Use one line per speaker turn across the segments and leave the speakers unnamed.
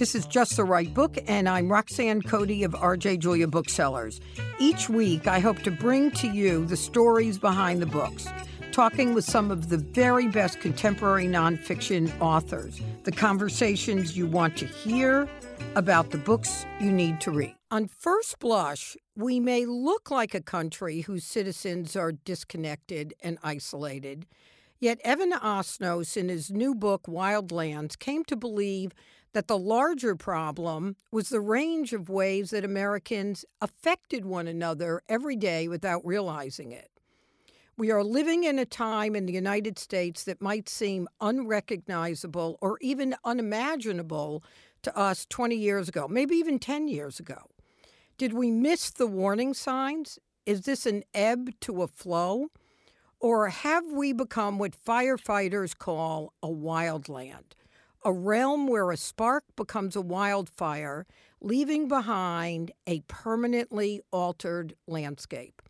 This is Just the Right Book, and I'm Roxanne Coady of RJ Julia Booksellers. Each week, I hope to bring to you the stories behind the books, talking with some of the very best contemporary nonfiction authors, the conversations you want to hear about the books you need to read. On first blush, we may look like a country whose citizens are disconnected and isolated. Yet Evan Osnos, in his new book Wildlands, came to believe that the larger problem was the range of ways that Americans affected one another every day without realizing it. We are living in a time in the United States that might seem unrecognizable or even unimaginable to us 20 years ago, maybe even 10 years ago. Did we miss the warning signs? Is this an ebb to a flow? Or have we become what firefighters call a wildland? A realm where a spark becomes a wildfire, leaving behind a permanently altered landscape.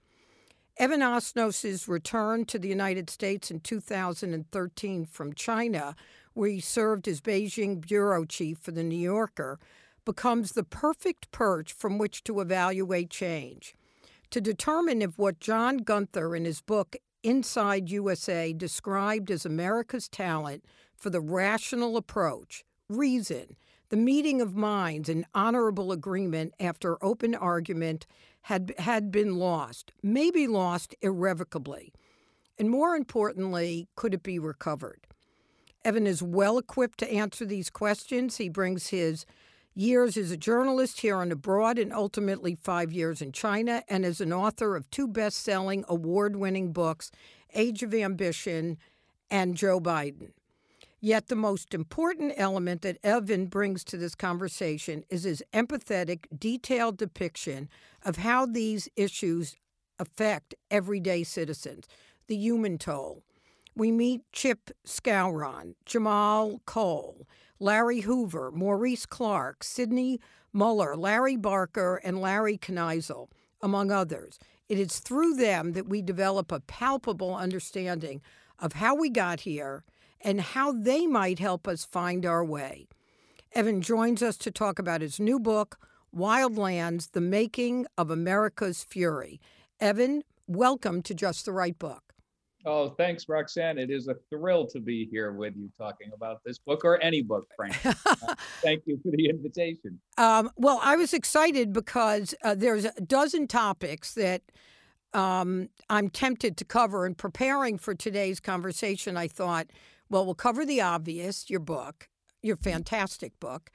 Evan Osnos's return to the United States in 2013 from China, where he served as Beijing bureau chief for The New Yorker, becomes the perfect perch from which to evaluate change. To determine if what John Gunther in his book Inside USA described as America's talent for the rational approach, reason, the meeting of minds, and honorable agreement after open argument had, had been lost, maybe lost irrevocably. And more importantly, could it be recovered? Evan is well equipped to answer these questions. He brings his years as a journalist here and abroad, and ultimately five years in China, and as an author of two best selling, award winning books, Age of Ambition and Joe Biden. Yet the most important element that Evan brings to this conversation is his empathetic, detailed depiction of how these issues affect everyday citizens, the human toll. We meet Chip Skowron, Jamal Cole, Larry Hoover, Maurice Clark, Sidney Muller, Larry Barker, and Larry Kneisel, among others. It is through them that we develop a palpable understanding of how we got here and how they might help us find our way. Evan joins us to talk about his new book, Wildlands The Making of America's Fury. Evan, welcome to Just the Right Book.
Oh, thanks, Roxanne. It is a thrill to be here with you talking about this book or any book, frankly. uh, thank you for the invitation.
Um, well, I was excited because uh, there's a dozen topics that um, I'm tempted to cover. And preparing for today's conversation, I thought well, we'll cover the obvious, your book, your fantastic book.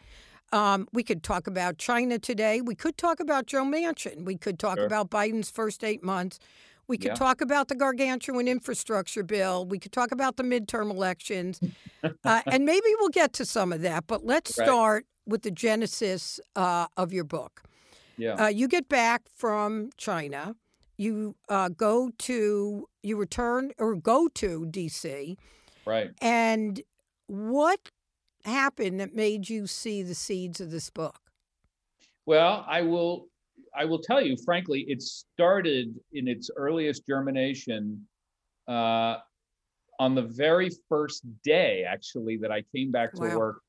Um, we could talk about China today. We could talk about Joe Manchin. We could talk sure. about Biden's first eight months. We could yeah. talk about the gargantuan infrastructure bill. We could talk about the midterm elections. uh, and maybe we'll get to some of that. But let's right. start with the genesis uh, of your book.
Yeah.
Uh, you get back from China. You uh, go to, you return or go to D.C.
Right.
And what happened that made you see the seeds of this book?
Well, I will I will tell you frankly, it started in its earliest germination uh, on the very first day, actually, that I came back to wow. work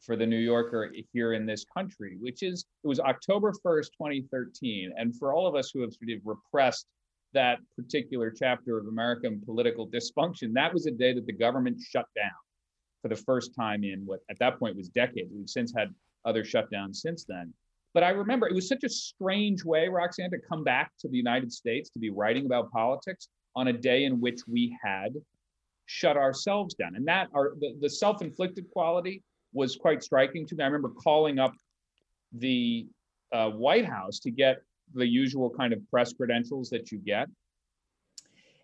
for the New Yorker here in this country, which is it was October 1st, 2013. And for all of us who have sort of repressed that particular chapter of American political dysfunction, that was a day that the government shut down for the first time in what at that point was decades. We've since had other shutdowns since then. But I remember it was such a strange way, Roxanne, to come back to the United States to be writing about politics on a day in which we had shut ourselves down. And that our the, the self-inflicted quality was quite striking to me. I remember calling up the uh, White House to get the usual kind of press credentials that you get.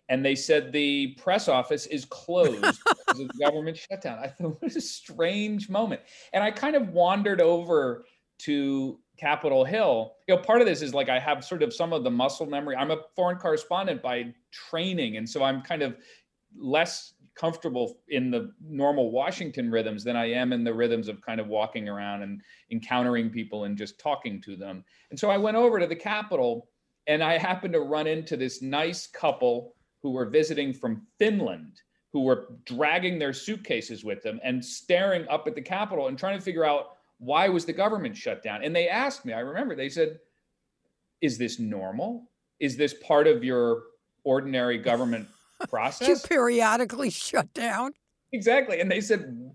And they said the press office is closed because of the government shutdown. I thought, what a strange moment. And I kind of wandered over to Capitol Hill. You know, part of this is like I have sort of some of the muscle memory. I'm a foreign correspondent by training. And so I'm kind of less comfortable in the normal Washington rhythms than I am in the rhythms of kind of walking around and encountering people and just talking to them. And so I went over to the Capitol and I happened to run into this nice couple who were visiting from Finland who were dragging their suitcases with them and staring up at the Capitol and trying to figure out why was the government shut down? And they asked me, I remember they said, is this normal? Is this part of your ordinary government process?
you periodically shut down.
Exactly. And they said,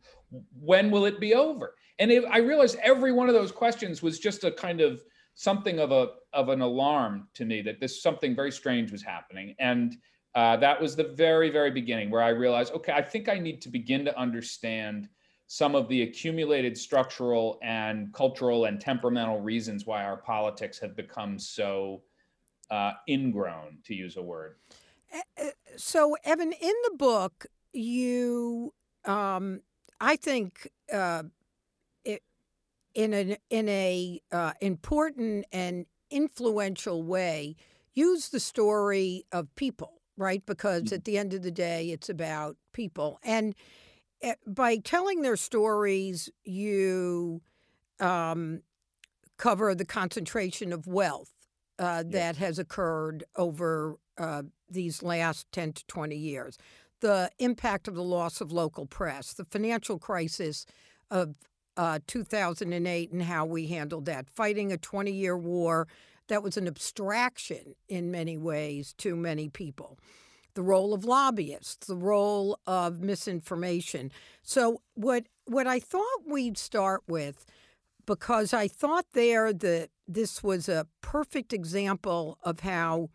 when will it be over? And it, I realized every one of those questions was just a kind of something of a of an alarm to me that this something very strange was happening. And uh, that was the very very beginning where I realized, okay, I think I need to begin to understand some of the accumulated structural and cultural and temperamental reasons why our politics have become so uh, ingrown, to use a word.
So, Evan, in the book, you, um, I think, uh, it, in an in a uh, important and influential way, use the story of people, right? Because mm-hmm. at the end of the day, it's about people and Eh, by telling their stories, you um, cover the concentration of wealth uh, that has occurred over uh, these last 10 to 20 years, the impact of the loss of local press, the financial crisis of uh, 2008 and how we handled that, fighting a 20 year war that was an abstraction in many ways to many people. The role of lobbyists, the role of misinformation. So what what I thought we'd start with, because I thought there that this was a perfect example of how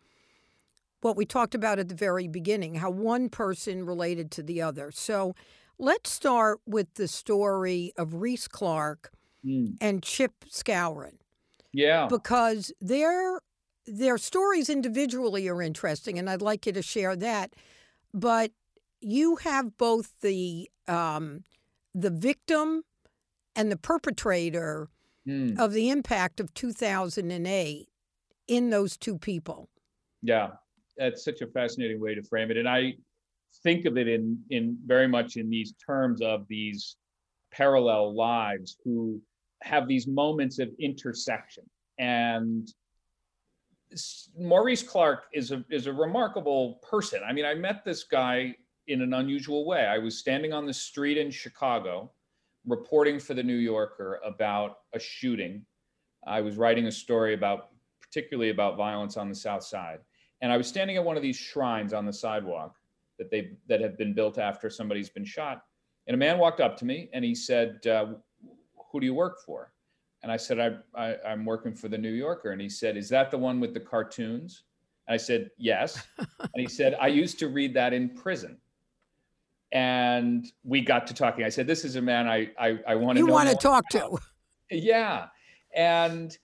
what we talked about at the very beginning, how one person related to the other. So let's start with the story of Reese Clark mm. and Chip Skowron.
Yeah.
Because they're their stories individually are interesting, and I'd like you to share that. But you have both the um, the victim and the perpetrator mm. of the impact of 2008 in those two people.
Yeah, that's such a fascinating way to frame it, and I think of it in in very much in these terms of these parallel lives who have these moments of intersection and Maurice Clark is a is a remarkable person. I mean, I met this guy in an unusual way. I was standing on the street in Chicago, reporting for the New Yorker about a shooting. I was writing a story about, particularly about violence on the South Side, and I was standing at one of these shrines on the sidewalk that they that have been built after somebody's been shot. And a man walked up to me and he said, uh, "Who do you work for?" And I said, I, I, I'm working for the New Yorker. And he said, Is that the one with the cartoons? And I said, Yes. and he said, I used to read that in prison. And we got to talking. I said, This is a man I, I, I want to
You want
to
talk to.
Yeah. And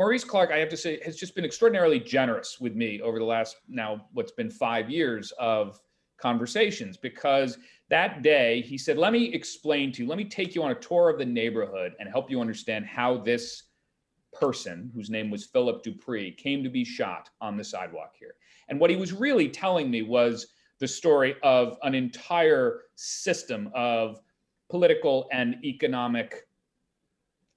Maurice Clark, I have to say, has just been extraordinarily generous with me over the last now, what's been five years of conversations because that day he said, Let me explain to you, let me take you on a tour of the neighborhood and help you understand how this person, whose name was Philip Dupree, came to be shot on the sidewalk here. And what he was really telling me was the story of an entire system of political and economic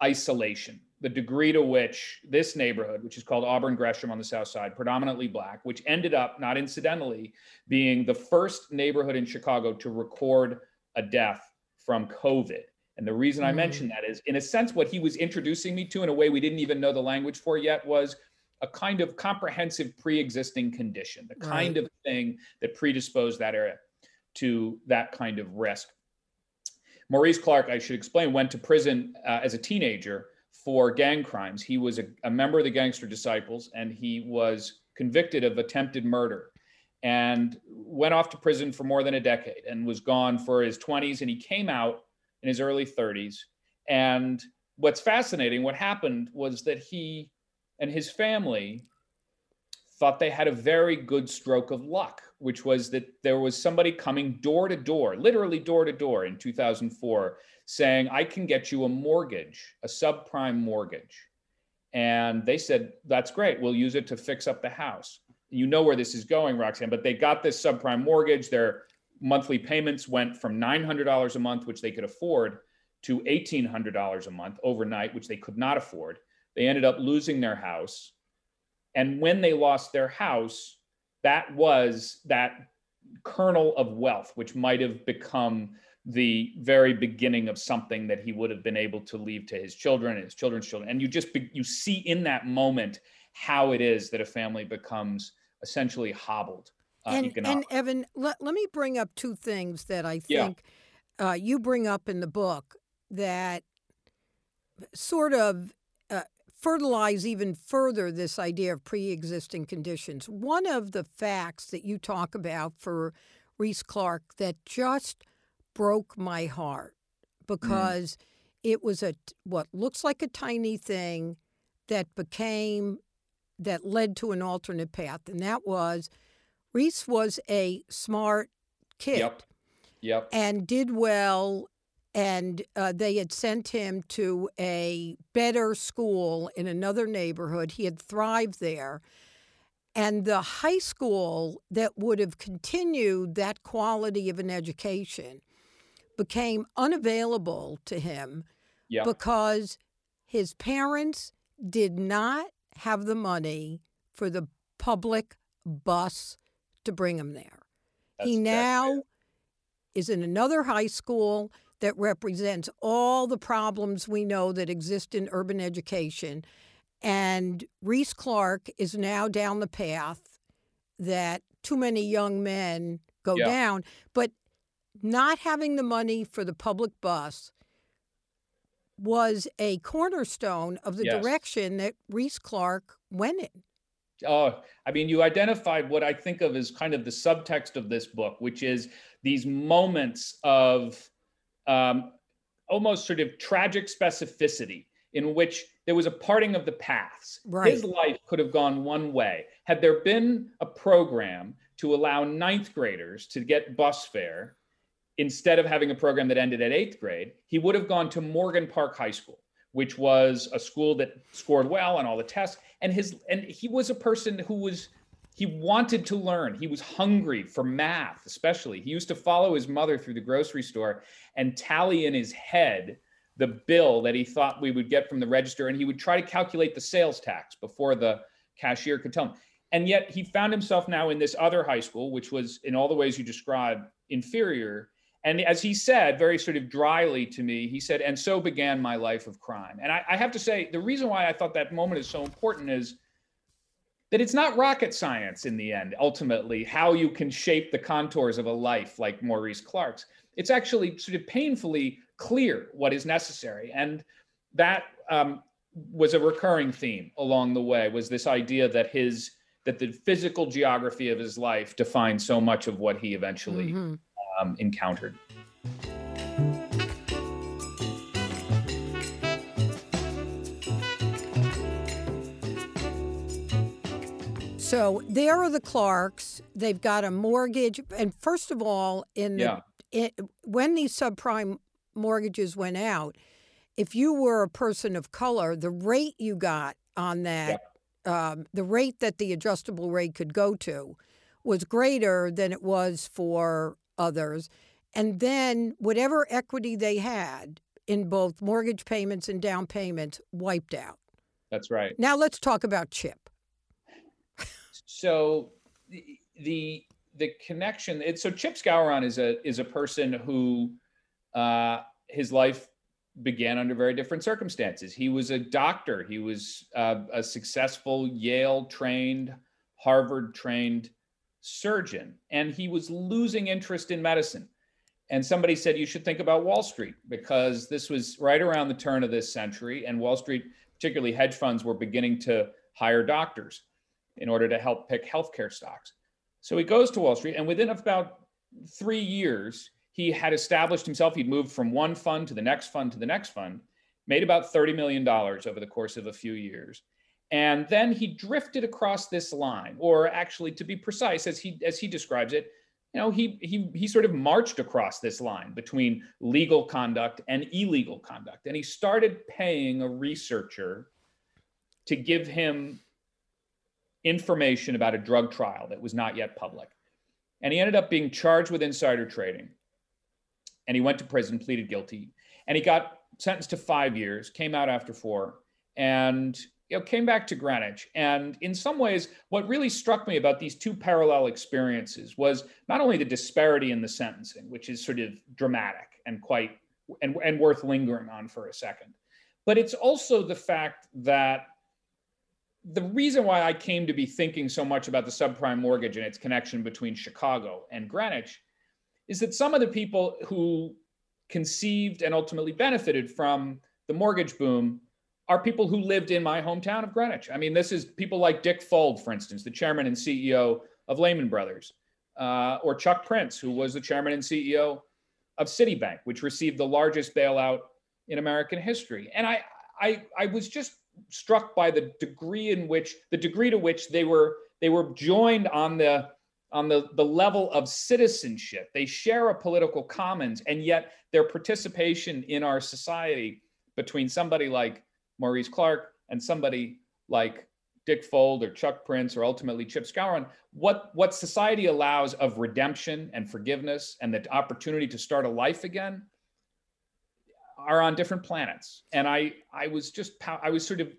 isolation the degree to which this neighborhood, which is called Auburn Gresham on the south side, predominantly black, which ended up, not incidentally, being the first neighborhood in Chicago to record a death from COVID. And the reason mm. I mention that is, in a sense, what he was introducing me to in a way we didn't even know the language for yet was a kind of comprehensive pre existing condition, the kind right. of thing that predisposed that area to that kind of risk. Maurice Clark, I should explain, went to prison uh, as a teenager for gang crimes. He was a, a, member of the Gangster Disciples and he was convicted of attempted murder and went off to prison for more than a decade and was gone for his 20s. And he came out in his early 30s. And what's fascinating, what happened was that he and his family thought they had a very good stroke of luck, which was that there was somebody coming door to door, literally door to door in 2004 saying, I can get you a mortgage, a subprime mortgage. And they said, That's great. We'll use it to fix up the house. You know where this is going, Roxanne, but they got this subprime mortgage. Their monthly payments went from $900 a month, which they could afford, to $1,800 a month overnight, which they could not afford. They ended up losing their house. And when they lost their house, that was that kernel of wealth, which might have become the very beginning of something that he would have been able to leave to his children and his children's children. And you just be, you see in that moment how it is that a family becomes essentially hobbled.
Uh, and, and Evan, let, let me bring up two things that I think yeah. uh, you bring up in the book that sort of fertilize even further this idea of pre existing conditions. One of the facts that you talk about for Reese Clark that just broke my heart mm. because mm. it was a what looks like a tiny thing that became that led to an alternate path and that was Reese was a smart kid.
Yep. Yep.
And did well and uh, they had sent him to a better school in another neighborhood. He had thrived there. And the high school that would have continued that quality of an education became unavailable to him
yeah.
because his parents did not have the money for the public bus to bring him there. That's, he now is in another high school that represents all the problems we know that exist in urban education. And Reese Clark is now down the path that too many young men go yeah. down. But not having the money for the public bus was a cornerstone of the yes. direction that Reese Clark went in.
Oh, I mean, you identified what I think of as kind of the subtext of this book, which is these moments of um, almost sort of tragic specificity in which there was a parting of the paths.
Right.
His life could have gone one way. Had there been a program to allow ninth graders to get bus fare instead of having a program that ended at eighth grade, he would have gone to Morgan Park High School, which was a school that scored well on all the tests. And his and he was a person who was he wanted to learn. He was hungry for math, especially. He used to follow his mother through the grocery store and tally in his head the bill that he thought we would get from the register. And he would try to calculate the sales tax before the cashier could tell him. And yet he found himself now in this other high school, which was, in all the ways you described, inferior. And as he said, very sort of dryly to me, he said, and so began my life of crime. And I, I have to say, the reason why I thought that moment is so important is that it's not rocket science in the end, ultimately, how you can shape the contours of a life like Maurice Clark's. It's actually sort of painfully clear what is necessary. And that um, was a recurring theme along the way, was this idea that his that the physical geography of his life defined so much of what he eventually mm-hmm. um, encountered.
So there are the Clarks. They've got a mortgage, and first of all, in the, yeah. when these subprime mortgages went out, if you were a person of color, the rate you got on that, yeah. um, the rate that the adjustable rate could go to, was greater than it was for others. And then whatever equity they had in both mortgage payments and down payments wiped out.
That's right.
Now let's talk about Chip
so the, the the connection it, so chip Skowron is a is a person who uh, his life began under very different circumstances. He was a doctor. He was uh, a successful yale trained harvard trained surgeon and he was losing interest in medicine. And somebody said you should think about wall street because this was right around the turn of this century and wall street particularly hedge funds were beginning to hire doctors in order to help pick healthcare stocks. So he goes to Wall Street, and within about three years, he had established himself. He'd moved from one fund to the next fund to the next fund, made about $30 million over the course of a few years. And then he drifted across this line, or actually, to be precise, as he as he describes it, you know, he he he sort of marched across this line between legal conduct and illegal conduct. And he started paying a researcher to give him information about a drug trial that was not yet public. And he ended up being charged with insider trading. And he went to prison, pleaded guilty, and he got sentenced to five years, came out after four. And you know, came back to Greenwich. And in some ways, what really struck me about these two parallel experiences was not only the disparity in the sentencing, which is sort of dramatic and quite and, and worth lingering on for a second, but it's also the fact that the reason why I came to be thinking so much about the subprime mortgage and its connection between Chicago and Greenwich is that some of the people who conceived and ultimately benefited from the mortgage boom are people who lived in my hometown of Greenwich. I mean, this is people like Dick Fuld, for instance, the chairman and CEO of Lehman Brothers, uh, or Chuck Prince, who was the chairman and CEO of Citibank, which received the largest bailout in American history. And I, I, I was just struck by the degree in which the degree to which they were they were joined on the on the, the level of citizenship. They share a political commons, and yet their participation in our society between somebody like Maurice Clark and somebody like Dick Fuld or Chuck Prince or ultimately Chip Skowron, what, what society allows of redemption and forgiveness and the opportunity to start a life again are on different planets. And I, I was just, I was sort of,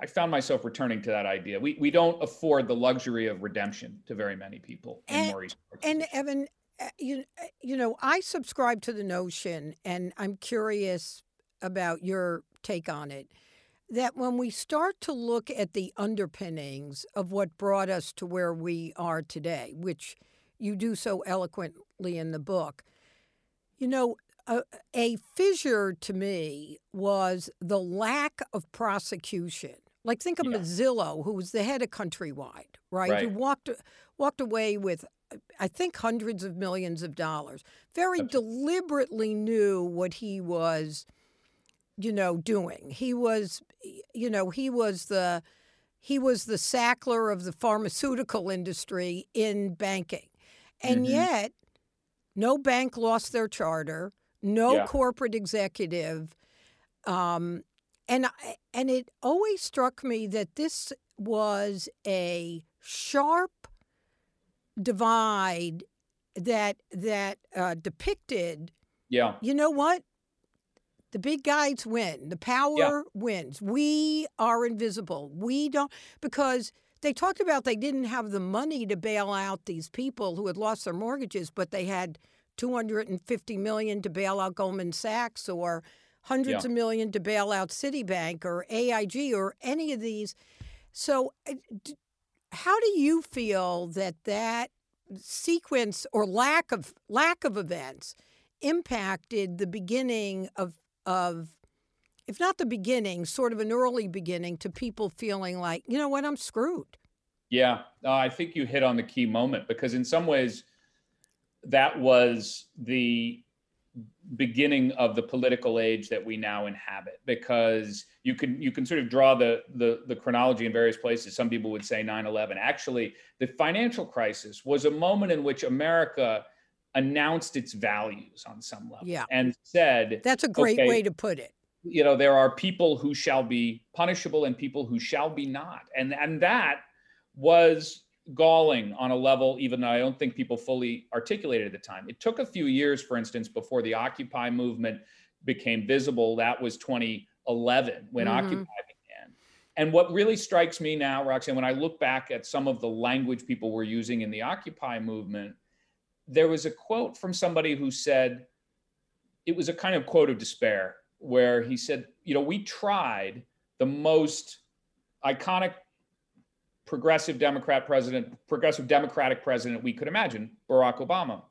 I found myself returning to that idea. We, we don't afford the luxury of redemption to very many people.
And, and Evan, uh, you, uh, you know, I subscribe to the notion, and I'm curious about your take on it that when we start to look at the underpinnings of what brought us to where we are today, which you do so eloquently in the book, you know, a, a fissure to me was the lack of prosecution. Like think of yeah. Mozilo, who was the head of Countrywide, right? right? Who walked walked away with I think hundreds of millions of dollars. Very deliberately knew what he was you know, doing. He was, you know, he was the he was the Sackler of the pharmaceutical industry in banking, and mm-hmm. yet no bank lost their charter, no yeah. corporate executive, um, and and it always struck me that this was a sharp divide that that uh, depicted.
Yeah.
You know what? The big guys win. The power yeah. wins. We are invisible. We don't because they talked about they didn't have the money to bail out these people who had lost their mortgages, but they had 250 million to bail out Goldman Sachs or hundreds yeah. of million to bail out Citibank or AIG or any of these. So uh, how do you feel that that sequence or lack of lack of events impacted the beginning of of if not the beginning, sort of an early beginning to people feeling like, you know what, I'm screwed.
Yeah, uh, I think you hit on the key moment because in some ways that was the beginning of the political age that we now inhabit because you can you can sort of draw the the, the chronology in various places. Some people would say 9-11 actually the financial crisis was a moment in which america announced its values on some level
yeah.
and said
that's a great okay, way to put it.
you know there are people who shall be punishable and people who shall be not. And and that was galling on a level even though i don't think people fully articulated at the time. It took a few years for instance before the occupy movement became visible. That was 2011 when mm-hmm. occupy began. And what really strikes me now roxanne when i look back at some of the language people were using in the occupy movement there was a quote from somebody who said, it was a kind of quote of despair, where he said, you know, we tried the most iconic progressive Democrat president, progressive Democratic president we could imagine, Barack Obama.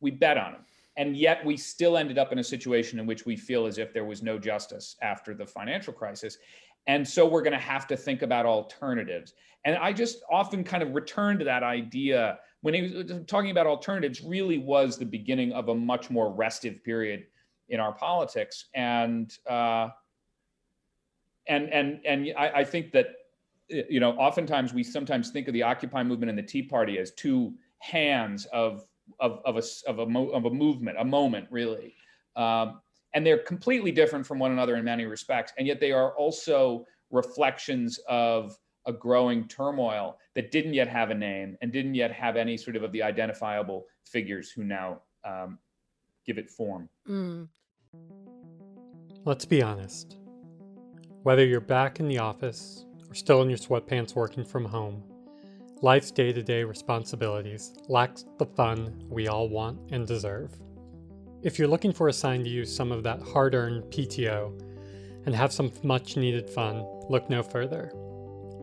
We bet on him. And yet we still ended up in a situation in which we feel as if there was no justice after the financial crisis. And so we're going to have to think about alternatives. And I just often kind of return to that idea when he was talking about alternatives, really was the beginning of a much more restive period in our politics. And uh, and and and I, I think that you know oftentimes we sometimes think of the Occupy movement and the Tea Party as two hands of of of a of a, mo- of a movement, a moment, really. Um, and they're completely different from one another in many respects, and yet they are also reflections of a growing turmoil that didn't yet have a name and didn't yet have any sort of of the identifiable figures who now um, give it form. Mm.
Let's be honest. Whether you're back in the office still in your sweatpants working from home, life's day to day responsibilities lack the fun we all want and deserve. If you're looking for a sign to use some of that hard earned PTO and have some much needed fun, look no further.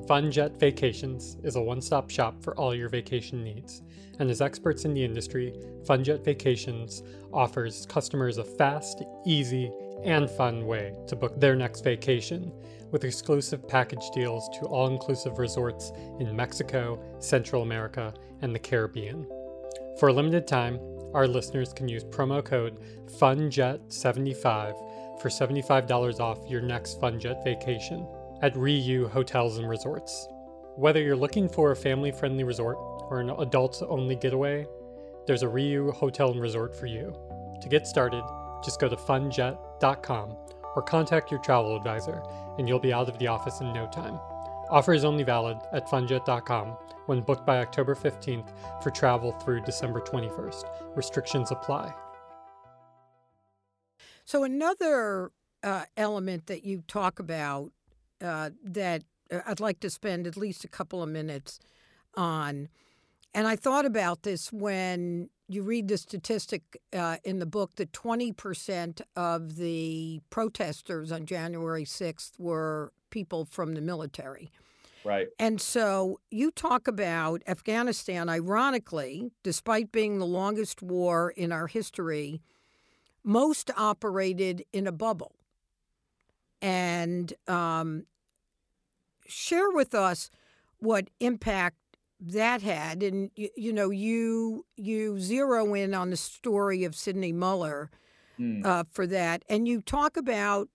FunJet Vacations is a one stop shop for all your vacation needs, and as experts in the industry, FunJet Vacations offers customers a fast, easy, and fun way to book their next vacation with exclusive package deals to all inclusive resorts in Mexico, Central America, and the Caribbean. For a limited time, our listeners can use promo code FUNJET75 for $75 off your next FunJet vacation at Riu Hotels and Resorts. Whether you're looking for a family friendly resort or an adults only getaway, there's a Riu Hotel and Resort for you. To get started, just go to funjet.com or contact your travel advisor, and you'll be out of the office in no time. Offer is only valid at funjet.com when booked by October 15th for travel through December 21st. Restrictions apply.
So, another uh, element that you talk about uh, that uh, I'd like to spend at least a couple of minutes on, and I thought about this when you read the statistic uh, in the book that 20% of the protesters on January 6th were people from the military.
Right.
And so you talk about Afghanistan, ironically, despite being the longest war in our history, most operated in a bubble. And um, share with us what impact that had and you, you, know you you zero in on the story of sidney muller mm. uh, for that and you talk about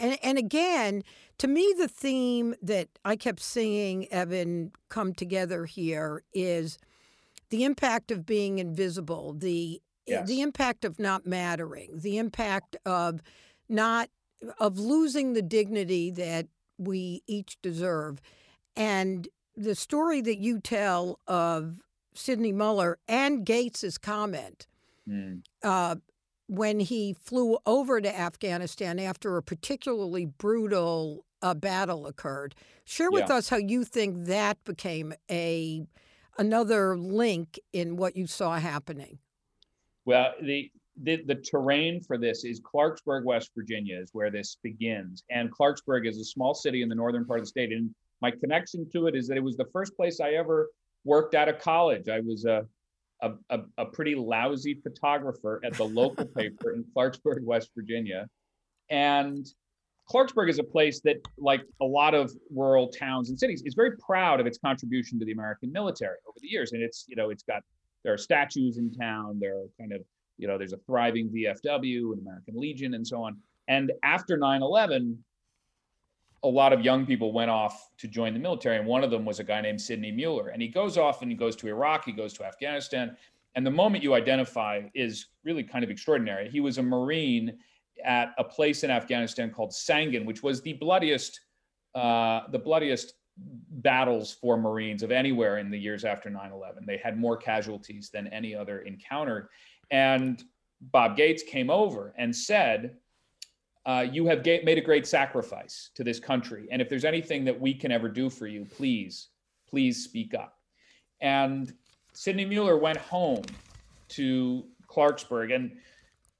and, and again to me the theme that i kept seeing evan come together here is the impact of being invisible the yes. the impact of not mattering the impact of not of losing the dignity that we each deserve and the story that you tell of Sidney Muller and Gates's comment mm. uh, when he flew over to Afghanistan after a particularly brutal uh, battle occurred. Share with yeah. us how you think that became a another link in what you saw happening.
Well, the the, the terrain for this is Clarksburg, West Virginia, is where this begins. And Clarksburg is a small city in the northern part of the state. And my connection to it is that it was the first place I ever worked out of college. I was a a, a, a pretty lousy photographer at the local paper in Clarksburg, West Virginia. And Clarksburg is a place that, like a lot of rural towns and cities, is very proud of its contribution to the American military over the years. And it's, you know, it's got there are statues in town. There are kind of, you know, there's a thriving VFW and American Legion and so on. And after 9/11, a lot of young people went off to join the military, and one of them was a guy named Sidney Mueller. And he goes off and he goes to Iraq, he goes to Afghanistan. And the moment you identify is really kind of extraordinary. He was a Marine at a place in Afghanistan called Sangin, which was the bloodiest, uh, the bloodiest battles for Marines of anywhere in the years after 9/11. They had more casualties than any other encounter. And Bob Gates came over and said, uh, you have made a great sacrifice to this country. And if there's anything that we can ever do for you, please, please speak up. And Sidney Mueller went home to Clarksburg and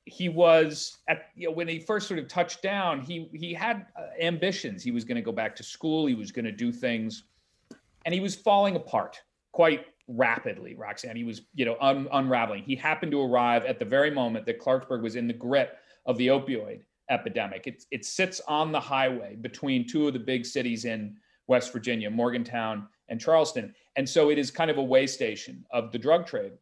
he was at you know when he first sort of touched down he he had uh, ambitions he was going to go back to school he was going to do things and he was falling apart quite rapidly roxanne he was you know un- unraveling he happened to arrive at the very moment that clarksburg was in the grip of the opioid epidemic. It, it sits on the highway between two of the big cities in West Virginia, Morgantown and Charleston. And so it is kind of a way station of the drug trade.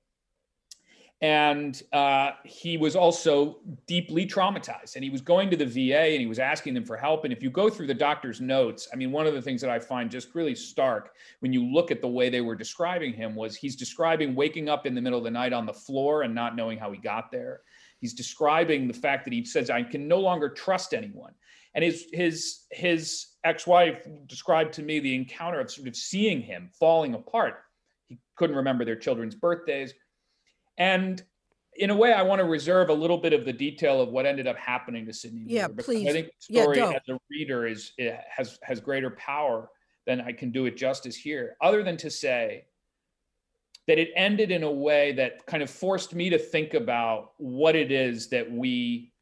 And uh, he was also deeply traumatized. And he was going to the VA and he was asking them for help. And if you go through the doctor's notes, I mean, one of the things that I find just really stark when you look at the way they were describing him was he's describing waking up in the middle of the night on the floor and not knowing how he got there. He's describing the fact that he says, I can no longer trust anyone. And his his his ex-wife described to me the encounter of sort of seeing him falling apart. He couldn't remember their children's birthdays. And in a way, I want to reserve a little bit of the detail of what ended up happening to Sidney.
Yeah, please.
I think the story yeah, as a reader is has has greater power than I can do it justice here, other than to say that it ended in a way that kind of forced me to think about what it is that we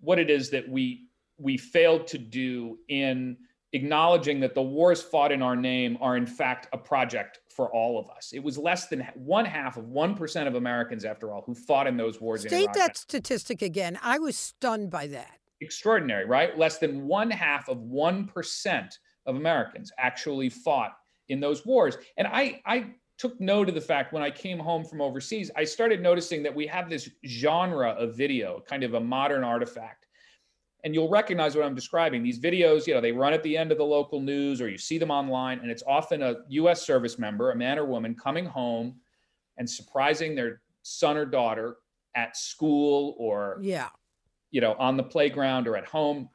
what it is that we we failed to do in acknowledging that the wars fought in our name are in fact a project for all of us. It was less than one half of 1% of Americans, after all, who fought in those wars.
State that statistic again. I was stunned by that.
Extraordinary, right? Less than one half of 1% of Americans actually fought in those wars. And I, I took note of the fact when I came home from overseas, I started noticing that we have this genre of video, kind of a modern artifact. And you'll recognize what I'm describing. These videos, you know, they run at the end of the local news or you see them online, and it's often a US service member, a man or woman, coming home and surprising their son or daughter at school or
yeah.
you know on the playground or at home.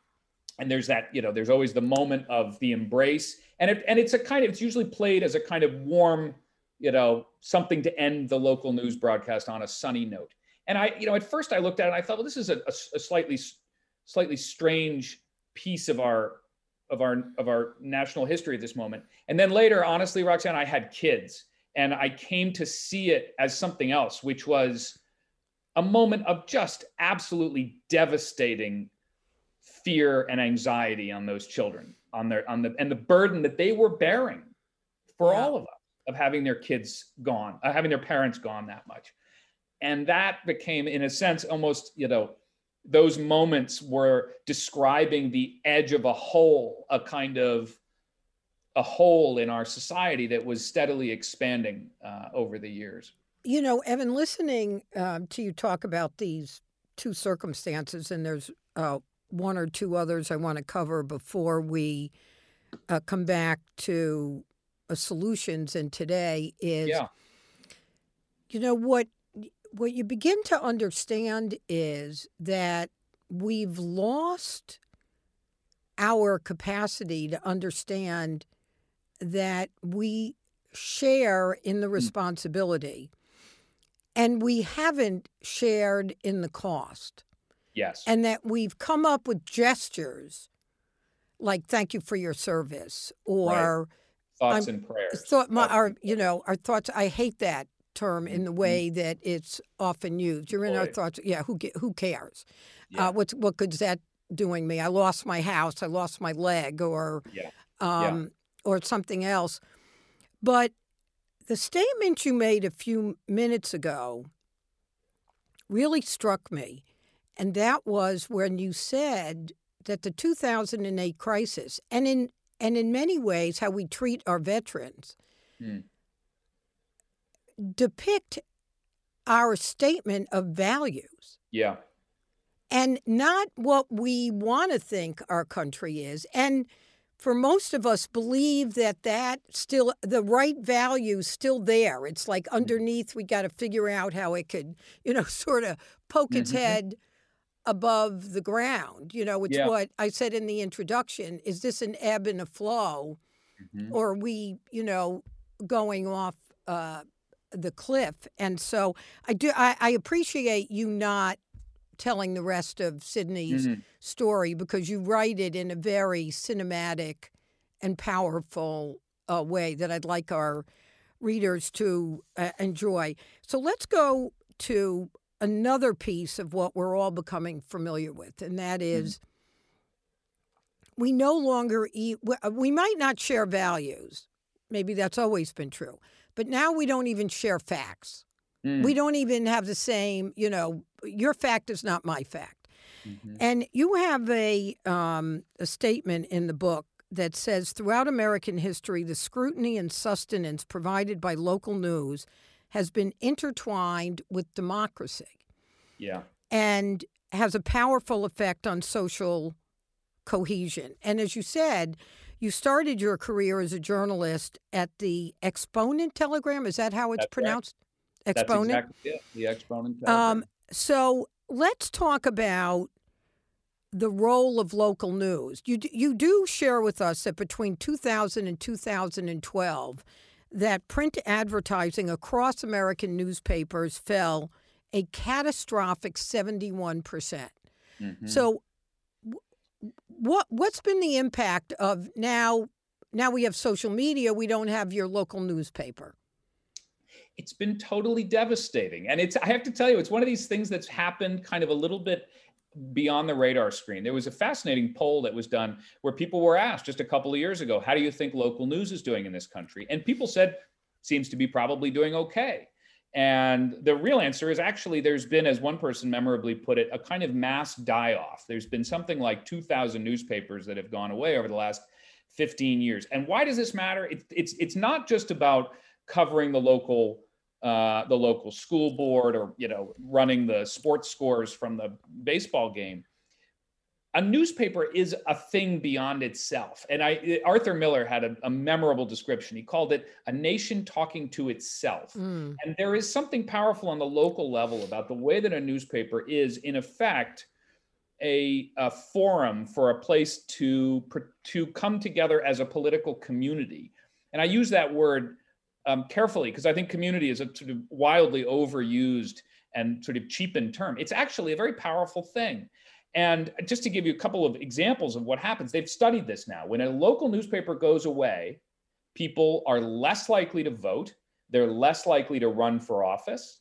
And there's that you know there's always the moment of the embrace. And it and it's a kind of it's usually played as a kind of warm you know something to end the local news broadcast on a sunny note and i you know at first i looked at it and i thought well this is a, a, a slightly slightly strange piece of our of our of our national history at this moment. And then later, honestly, Roxanne, I had kids, and I came to see it as something else, which was a moment of just absolutely devastating fear and anxiety on those children, on their on the and the burden that they were bearing for yeah. all of us of having their kids gone, uh, having their parents gone that much. And that became, in a sense, almost, you know, those moments were describing the edge of a hole, a kind of a hole in our society that was steadily expanding uh, over the years.
You know, Evan, listening uh, to you talk about these two circumstances, and there's uh, one or two others I want to cover before we uh, come back to solutions. And today is,
yeah.
you know, what what you begin to understand is that we've lost our capacity to understand that we share in the hmm. responsibility and we haven't shared in the cost.
Yes.
And that we've come up with gestures like thank you for your service or
right. Thoughts and prayers.
Thought my, our you know our thoughts I hate that term in the mm-hmm. way that it's often used. You're in our thoughts. Yeah, who who cares? Uh, yeah. Uh, what's what good's that doing me? I lost my house. I lost my leg, or
yeah.
Um, yeah. or something else. But the statement you made a few minutes ago really struck me, and that was when you said that the 2008 crisis, and in and in many ways how we treat our veterans. Mm depict our statement of values.
Yeah.
And not what we want to think our country is. And for most of us believe that that still the right values still there it's like mm-hmm. underneath we got to figure out how it could you know sort of poke its mm-hmm. head above the ground you know it's yeah. what i said in the introduction is this an ebb and a flow mm-hmm. or are we you know going off uh, the cliff. And so I do I, I appreciate you not telling the rest of Sydney's mm-hmm. story because you write it in a very cinematic and powerful uh, way that I'd like our readers to uh, enjoy. So let's go to another piece of what we're all becoming familiar with, and that mm-hmm. mm-hmm. we no longer eat, we might not share values. Maybe that's always been true. But now we don't even share facts. Mm. We don't even have the same, you know, your fact is not my fact. Mm-hmm. And you have a, um, a statement in the book that says throughout American history, the scrutiny and sustenance provided by local news has been intertwined with democracy.
Yeah.
And has a powerful effect on social cohesion. And as you said, you started your career as a journalist at the Exponent Telegram. Is that how it's That's pronounced?
Right.
Exponent.
That's exactly it. The Exponent um, Telegram. Um,
so let's talk about the role of local news. You you do share with us that between 2000 and 2012, that print advertising across American newspapers fell a catastrophic 71 percent. Mm-hmm. So what what's been the impact of now now we have social media, we don't have your local newspaper.
It's been totally devastating. And it's, I have to tell you, it's one of these things that's happened kind of a little bit beyond the radar screen. There was a fascinating poll that was done where people were asked just a couple of years ago, how do you think local news is doing in this country? And people said, seems to be probably doing okay. And the real answer is actually there's been, as one person memorably put it, a kind of mass die off. There's been something like 2,000 newspapers that have gone away over the last 15 years. And why does this matter? It, it's it's not just about covering the local uh, the local school board or you know running the sports scores from the baseball game a newspaper is a thing beyond itself. And I Arthur Miller had a, a memorable description. He called it a nation talking to itself. Mm. And there is something powerful on the local level about the way that a newspaper is, in effect, a, a forum for a place to to come together as a political community. And I use that word um, carefully because I think community is a sort of wildly overused and sort of cheapened term. It's actually a very powerful thing. And just to give you a couple of examples of what happens, they've studied this now. When a local newspaper goes away, people are less likely to vote, they're less likely to run for office.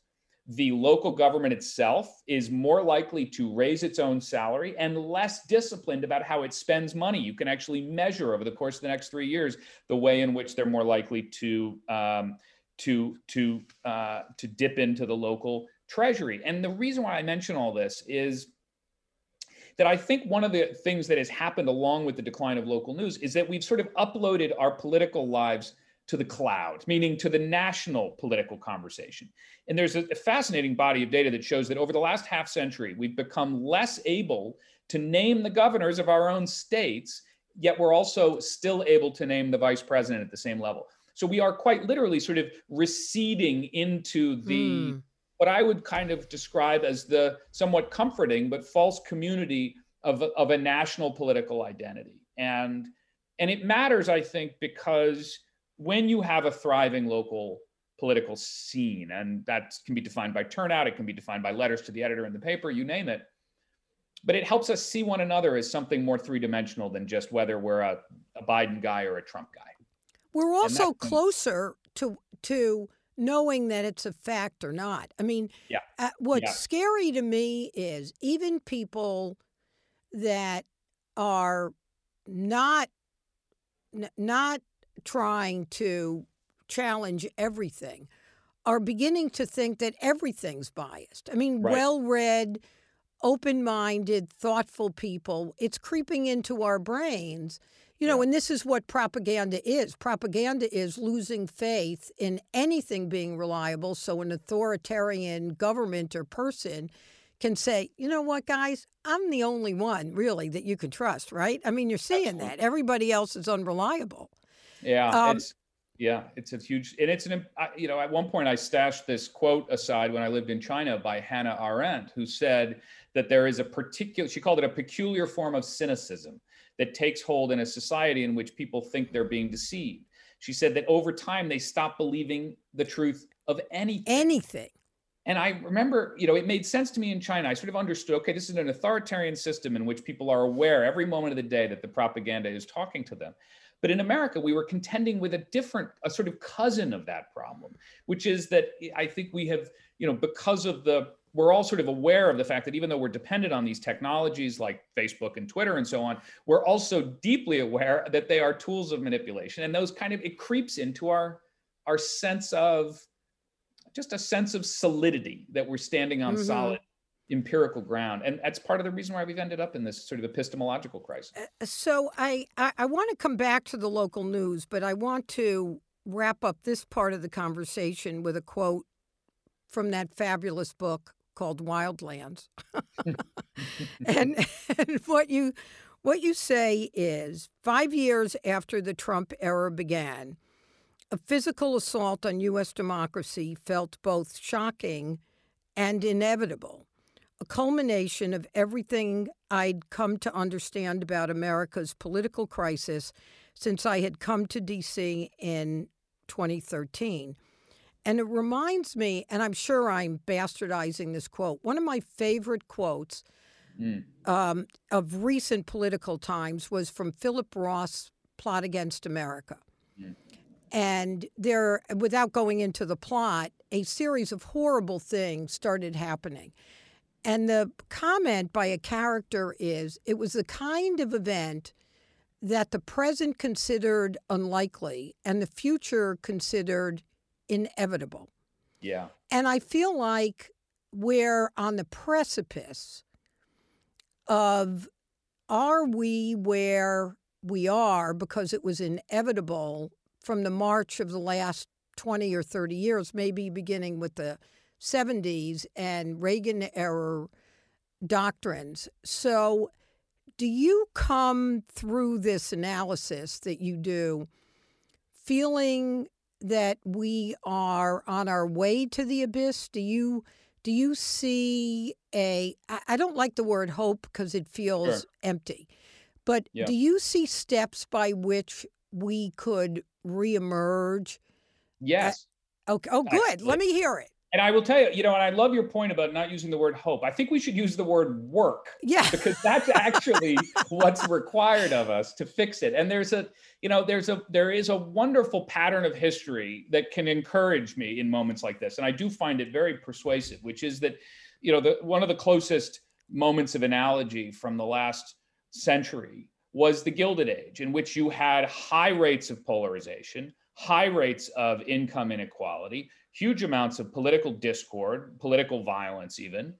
The local government itself is more likely to raise its own salary and less disciplined about how it spends money. You can actually measure over the course of the next three years the way in which they're more likely to um, to to uh, to dip into the local treasury. And the reason why I mention all this is that I think one of the things that has happened along with the decline of local news is that we've sort of uploaded our political lives to the cloud, meaning to the national political conversation. And there's a, fascinating body of data that shows that over the last half century, we've become less able to name the governors of our own states, yet we're also still able to name the vice president at the same level. So we are quite literally sort of receding into the mm what I would kind of describe as the somewhat comforting but false community of, of a national political identity. And, and it matters, I think, because when you have a thriving local political scene, and that can be defined by turnout, it can be defined by letters to the editor in the paper, you name it. But it helps us see one another as something more three dimensional than just whether we're a, a Biden guy or a Trump guy.
We're also closer to to knowing that it's a fact or not. I mean,
yeah.
Uh, what's yeah. scary to me is even people that are not not trying to challenge everything are beginning to think that everything's biased. I mean, right. well-read, open-minded, thoughtful people, it's creeping into our brains you know, and this is what propaganda is. Propaganda is losing faith in anything being reliable. So an authoritarian government or person can say, you know what, guys, I'm the only one really that you can trust, right? I mean, you're seeing Absolutely. that. Everybody else is unreliable.
Yeah. Um, it's, yeah, it's a huge, and it's an, you know, at one point I stashed this quote aside when I lived in China by Hannah Arendt, who said that there is a particular, she called it a peculiar form of cynicism that takes hold in a society in which people think they're being deceived. She said that over time they stop believing the truth of anything.
Anything.
And I remember, you know, it made sense to me in China. I sort of understood, okay, this is an authoritarian system in which people are aware every moment of the day that the propaganda is talking to them. But in America, we were contending with a different, a sort of cousin of that problem, which is that I think we have, you know, because of the we're all sort of aware of the fact that even though we're dependent on these technologies like Facebook and Twitter and so on, we're also deeply aware that they are tools of manipulation. And those kind of it creeps into our our sense of just a sense of solidity that we're standing on mm-hmm. solid empirical ground and that's part of the reason why we've ended up in this sort of epistemological crisis
uh, so I, I i want to come back to the local news but i want to wrap up this part of the conversation with a quote from that fabulous book called Wildlands. and, and what you what you say is 5 years after the Trump era began, a physical assault on US democracy felt both shocking and inevitable, a culmination of everything I'd come to understand about America's political crisis since I had come to DC in 2013. And it reminds me, and I'm sure I'm bastardizing this quote, one of my favorite quotes mm. um, of recent political times was from Philip Roth's Plot Against America. And there, without going into the plot, a series of horrible things started happening. And the comment by a character is it was the kind of event that the present considered unlikely and the future considered inevitable.
Yeah.
And I feel like we're on the precipice of are we where we are because it was inevitable from the march of the last 20 or 30 years, maybe beginning with the 70s and Reagan era doctrines. So, do you come through this analysis that you do feeling that we are on our way to the abyss? Do you do you see a I don't like the word hope because it feels sure. empty. But yeah. do you see steps by which we could reemerge?
Yes.
Uh, okay. Oh, good. Let me hear it.
And I will tell you, you know, and I love your point about not using the word hope. I think we should use the word work.
Yeah.
Because that's actually what's required of us to fix it. And there's a, you know, there's a there is a wonderful pattern of history that can encourage me in moments like this. And I do find it very persuasive, which is that, you know, the one of the closest moments of analogy from the last century was the Gilded Age, in which you had high rates of polarization, high rates of income inequality, huge amounts of political discord, political violence, even.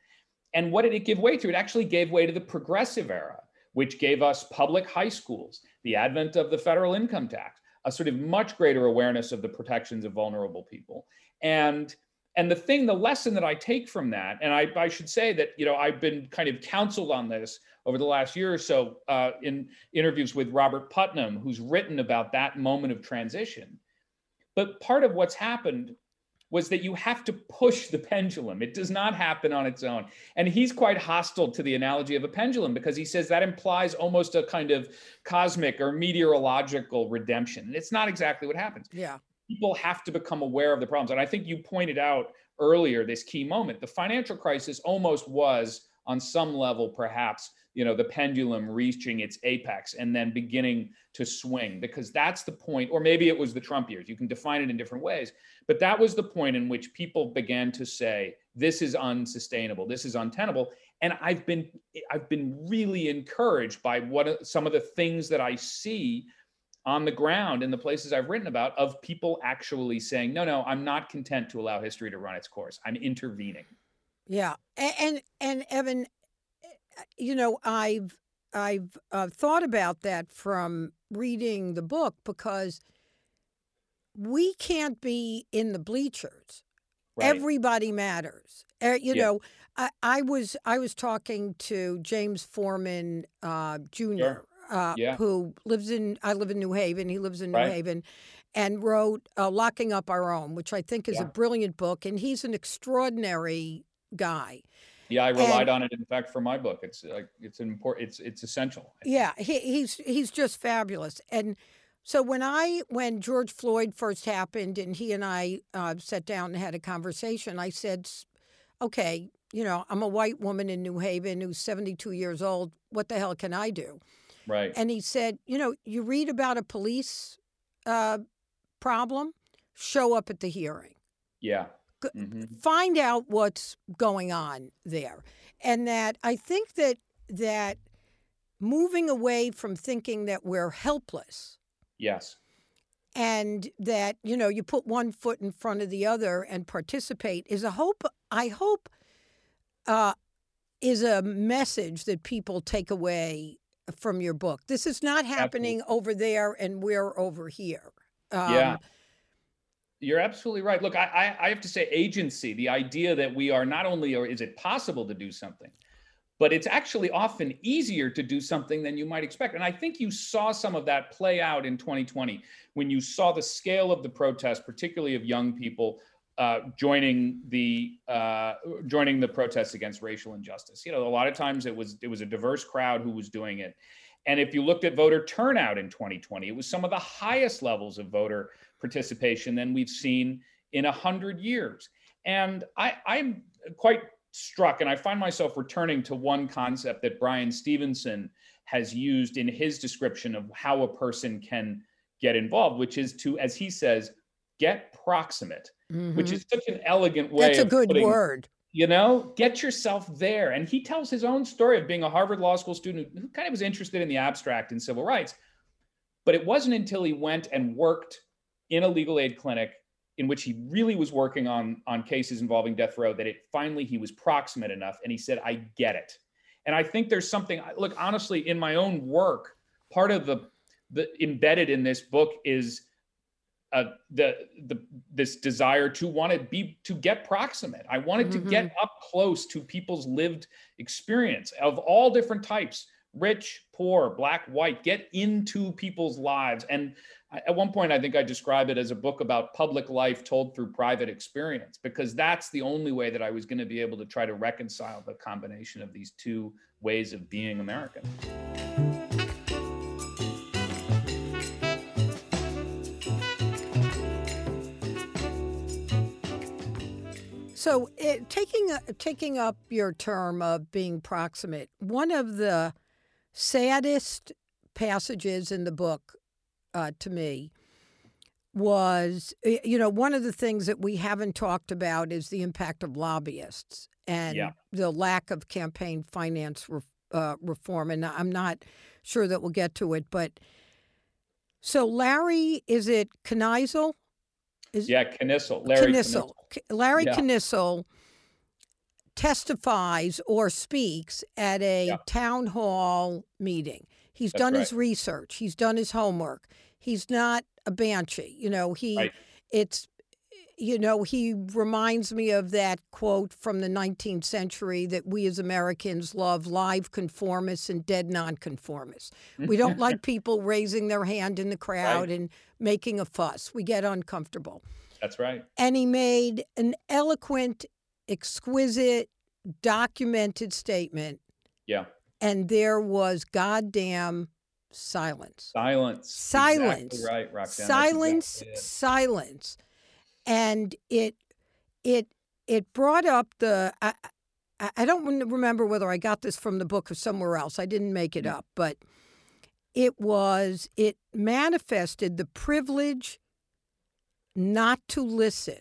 And what did it give way to? It actually gave way to the progressive era, which gave us public high schools, the advent of the federal income tax, a sort of much greater awareness of the protections of vulnerable people. And and the thing, the lesson that I take from that, and I, I should say that you know I've been kind of counseled on this over the last year or so uh, in interviews with Robert Putnam, who's written about that moment of transition. But part of what's happened was that you have to push the pendulum. It does not happen on its own. And he's quite hostile to the analogy of a pendulum because he says that implies almost a kind of cosmic or meteorological redemption. And it's not exactly what happens.
Yeah.
People have to become aware of the problems. And I think you pointed out earlier this key moment. The financial crisis almost was, on some level, perhaps you know the pendulum reaching its apex and then beginning to swing because that's the point or maybe it was the trump years you can define it in different ways but that was the point in which people began to say this is unsustainable this is untenable and i've been i've been really encouraged by what some of the things that i see on the ground in the places I've written about of people actually saying, no, no, I'm not content to allow history to run its course. I'm intervening.
Yeah, and and, and Evan, you know, I've I've uh, thought about that from reading the book because we can't be in the bleachers. Right. Everybody matters. Uh, you yeah. know, I, I, was I was talking to James Forman uh, Jr. Sure. Uh, yeah. who lives in I live in New Haven. He lives in New right. Haven, and wrote uh, "Locking Up Our Own," which I think is yeah. a brilliant book. And he's an extraordinary guy.
Yeah, I relied and, on it. In fact, for my book, it's like it's an important. It's it's essential.
Yeah, he, he's he's just fabulous. And so when I when George Floyd first happened, and he and I uh, sat down and had a conversation, I said, "Okay, you know, I'm a white woman in New Haven who's 72 years old. What the hell can I do?"
Right.
And he said, "You know, you read about a police uh, problem, show up at the hearing."
Yeah mm-hmm.
find out what's going on there and that i think that that moving away from thinking that we're helpless
yes
and that you know you put one foot in front of the other and participate is a hope i hope uh, is a message that people take away from your book this is not happening Absolutely. over there and we're over here
um, yeah you're absolutely right. Look, I, I have to say, agency, the idea that we are not only or is it possible to do something, but it's actually often easier to do something than you might expect. And I think you saw some of that play out in 2020 when you saw the scale of the protest, particularly of young people uh, joining the uh, joining the protests against racial injustice. You know, a lot of times it was it was a diverse crowd who was doing it. And if you looked at voter turnout in 2020, it was some of the highest levels of voter participation than we've seen in a hundred years. And I, I'm quite struck, and I find myself returning to one concept that Bryan Stevenson has used in his description of how a person can get involved, which is to, as he says, get proximate, mm-hmm. which is such an elegant way.
That's a good
putting,
word.
You know, get yourself there. And he tells his own story of being a Harvard Law School student who kind of was interested in the abstract and civil rights. But it wasn't until he went and worked in a legal aid clinic in which he really was working on on cases involving death row that it finally he was proximate enough and he said i get it and i think there's something look honestly in my own work part of the the embedded in this book is uh, the the this desire to want to be to get proximate. I wanted mm-hmm. to get mm-hmm. up close to people's lived experience of all different types, rich, poor, black, white. Get into people's lives. And at one point, I think I described it as a book about public life told through private experience, because that's the only way that I was going to be able to try to reconcile the combination of these two ways of being American.
So, it, taking taking up your term of being proximate, one of the saddest passages in the book uh, to me was you know one of the things that we haven't talked about is the impact of lobbyists and yeah. the lack of campaign finance re- uh, reform and i'm not sure that we'll get to it but so larry is it Kneisel
is yeah, Knissel. Larry
Knissel. Larry yeah. Knissel testifies or speaks at a yeah. town hall meeting. He's That's done right. his research. He's done his homework. He's not a banshee. You know, he right. it's you know, he reminds me of that quote from the 19th century that we as Americans love live conformists and dead nonconformists. We don't like people raising their hand in the crowd right. and making a fuss. We get uncomfortable.
That's right.
And he made an eloquent, exquisite, documented statement.
Yeah.
And there was goddamn silence.
Silence.
Silence.
Exactly right, Roxanne.
Silence. Exactly silence and it it it brought up the I, I don't remember whether I got this from the book or somewhere else. I didn't make it mm. up, but it was it manifested the privilege not to listen.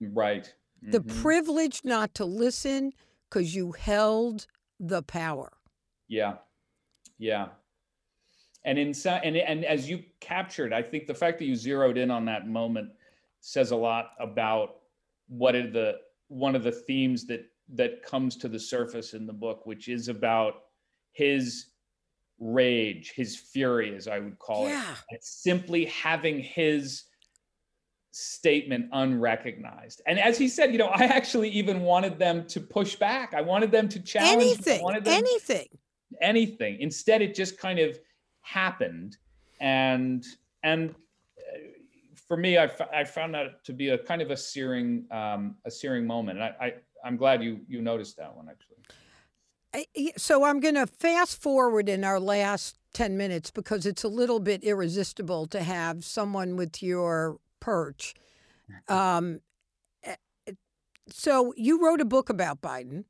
Right.
Mm-hmm. The privilege not to listen because you held the power.
Yeah. Yeah. And in and and as you captured, I think the fact that you zeroed in on that moment says a lot about what are the one of the themes that that comes to the surface in the book, which is about his rage, his fury, as I would call yeah. it. Simply having his statement unrecognized. And as he said, you know, I actually even wanted them to push back. I wanted them to challenge
anything,
them,
anything,
anything. Instead, it just kind of happened. And and for me, I, I found that to be a kind of a searing, um, a searing moment. And I, I, am glad you, you noticed that one actually.
I, so I'm going to fast forward in our last 10 minutes because it's a little bit irresistible to have someone with your perch. Um, eh, so you wrote a book about Biden.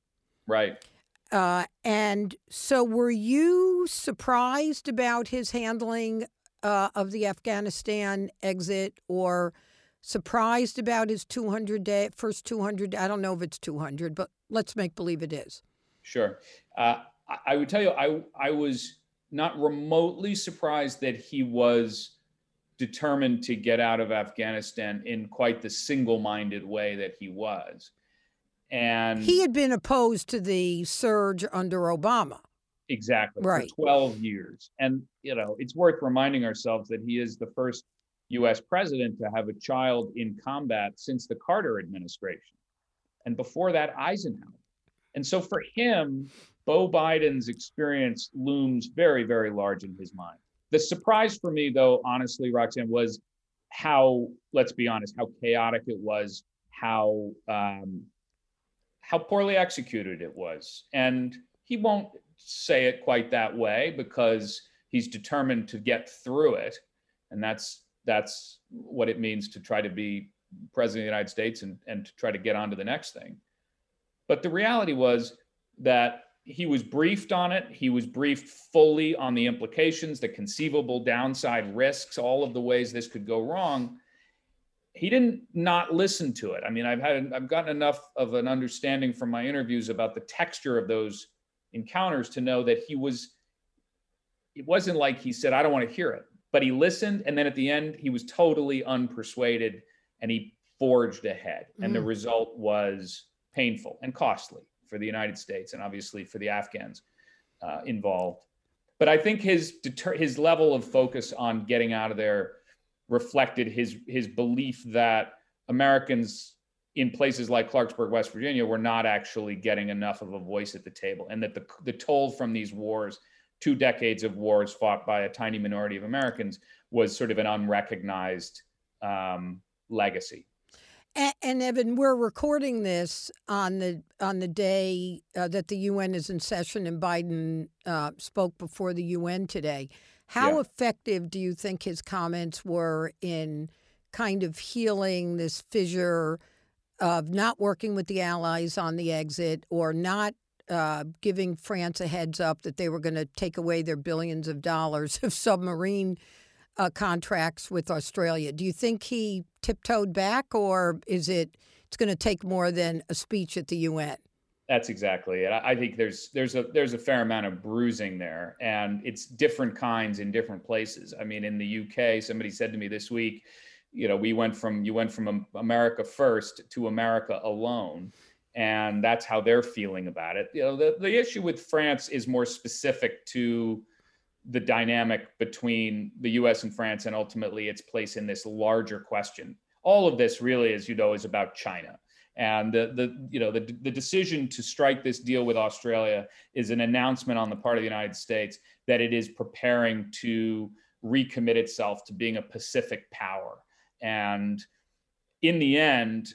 Right.
Uh, and so were you surprised about his handling uh, of the Afghanistan exit or surprised about his 200 day first 200 I don't know if it's 200 but let's make believe it is.
Sure. Uh, I would tell you I I was not remotely surprised that he was determined to get out of Afghanistan in quite the single-minded way that he was. And
he had been opposed to the surge under Obama.
Exactly. Right. For 12 years. And, you know, it's worth reminding ourselves that he is the first US president to have a child in combat since the Carter administration. And before that, Eisenhower. And so for him, Beau Biden's experience looms very, very large in his mind. The surprise for me, though, honestly, Roxanne, was how, let's be honest, how chaotic it was, how um, how poorly executed it was. And he won't say it quite that way because he's determined to get through it, and that's that's what it means to try to be president of the United States and, and to try to get on to the next thing. But the reality was that he was briefed on it. He was briefed fully on the implications, the conceivable downside risks, all of the ways this could go wrong. He didn't not listen to it. I mean, I've had I've gotten enough of an understanding from my interviews about the texture of those encounters to know that he was it wasn't like he said, I don't want to hear it, but he listened. And then at the end, he was totally unpersuaded and he forged ahead. And mm. the result was painful and costly for the United States and obviously for the Afghans uh, involved. But I think his deter- his level of focus on getting out of there reflected his his belief that Americans in places like Clarksburg, West Virginia, were not actually getting enough of a voice at the table, and that the the toll from these wars, two decades of wars fought by a tiny minority of Americans, was sort of an unrecognized um, legacy.
And, and, Evan, we're recording this on the on the day uh, that the UN is in session, and Biden uh, spoke before the UN today. How yeah. effective do you think his comments were in kind of healing this fissure of not working with the allies on the exit, or not uh, giving France a heads up that they were going to take away their billions of dollars of submarine uh, contracts with Australia. Do you think he tiptoed back, or is it it's going to take more than a speech at the UN?
That's exactly it. I think there's there's a there's a fair amount of bruising there, and it's different kinds in different places. I mean, in the UK, somebody said to me this week, you know, we went from you went from America first to America alone, and that's how they're feeling about it. You know, the the issue with France is more specific to the dynamic between the US and France and ultimately its place in this larger question. All of this really, as you know, is about China. And the, the you know the, the decision to strike this deal with Australia is an announcement on the part of the United States that it is preparing to recommit itself to being a Pacific power. And in the end,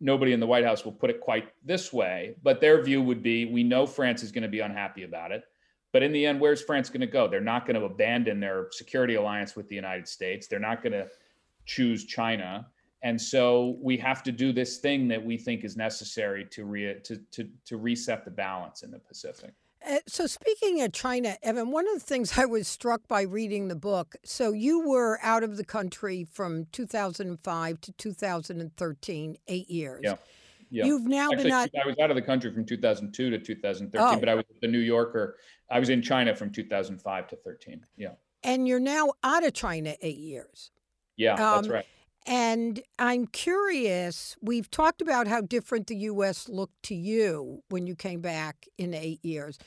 nobody in the White House will put it quite this way, but their view would be we know France is going to be unhappy about it. But in the end, where's France going to go? They're not going to abandon their security alliance with the United States. They're not going to choose China. And so we have to do this thing that we think is necessary to, re- to, to, to reset the balance in the Pacific.
Uh, so, speaking of China, Evan, one of the things I was struck by reading the book. So, you were out of the country from 2005 to 2013, eight years.
Yeah. Yeah.
You've now
Actually,
been out.
I was out of the country from 2002 to 2013, oh. but I was the New Yorker. I was in China from 2005 to 13. Yeah.
And you're now out of China eight years.
Yeah, um, that's right.
And I'm curious, we've talked about how different the U.S. looked to you when you came back in eight years.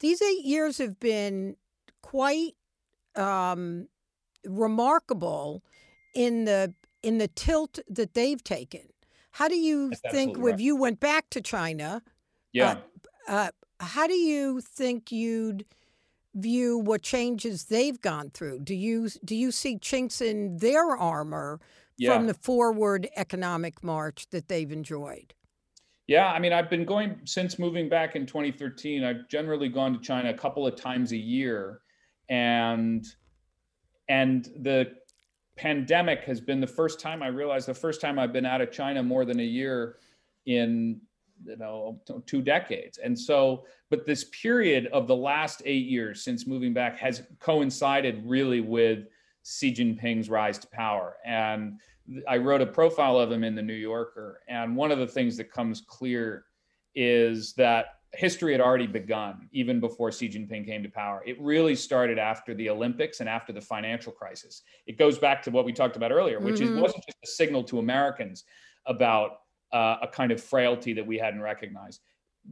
These eight years have been quite um, remarkable in the in the tilt that they've taken. How do you That's think, if right. you went back to China,
yeah,
uh, uh, how do you think you'd view what changes they've gone through? Do you do you see chinks in their armor yeah. from the forward economic march that they've enjoyed?
Yeah, I mean, I've been going since moving back in 2013. I've generally gone to China a couple of times a year, and and the pandemic has been the first time I realized the first time I've been out of China more than a year in you know two decades and so but this period of the last eight years since moving back has coincided really with xi jinping's rise to power and i wrote a profile of him in the new yorker and one of the things that comes clear is that history had already begun even before Xi Jinping came to power. It really started after the Olympics and after the financial crisis. It goes back to what we talked about earlier, which mm-hmm. is wasn't just a signal to Americans about uh, a kind of frailty that we hadn't recognized.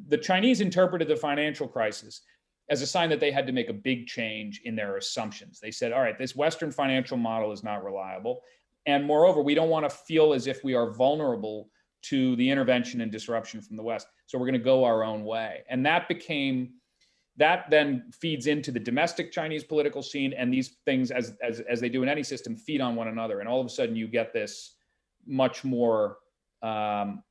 The Chinese interpreted the financial crisis as a sign that they had to make a big change in their assumptions. They said, all right, this Western financial model is not reliable. And moreover, we don't want to feel as if we are vulnerable to the intervention and disruption from the West. So we're going to go our own way. And that became that then feeds into the domestic Chinese political scene, and these things, as as as they do in any system, feed on one another. And all of a sudden, you get this much more um,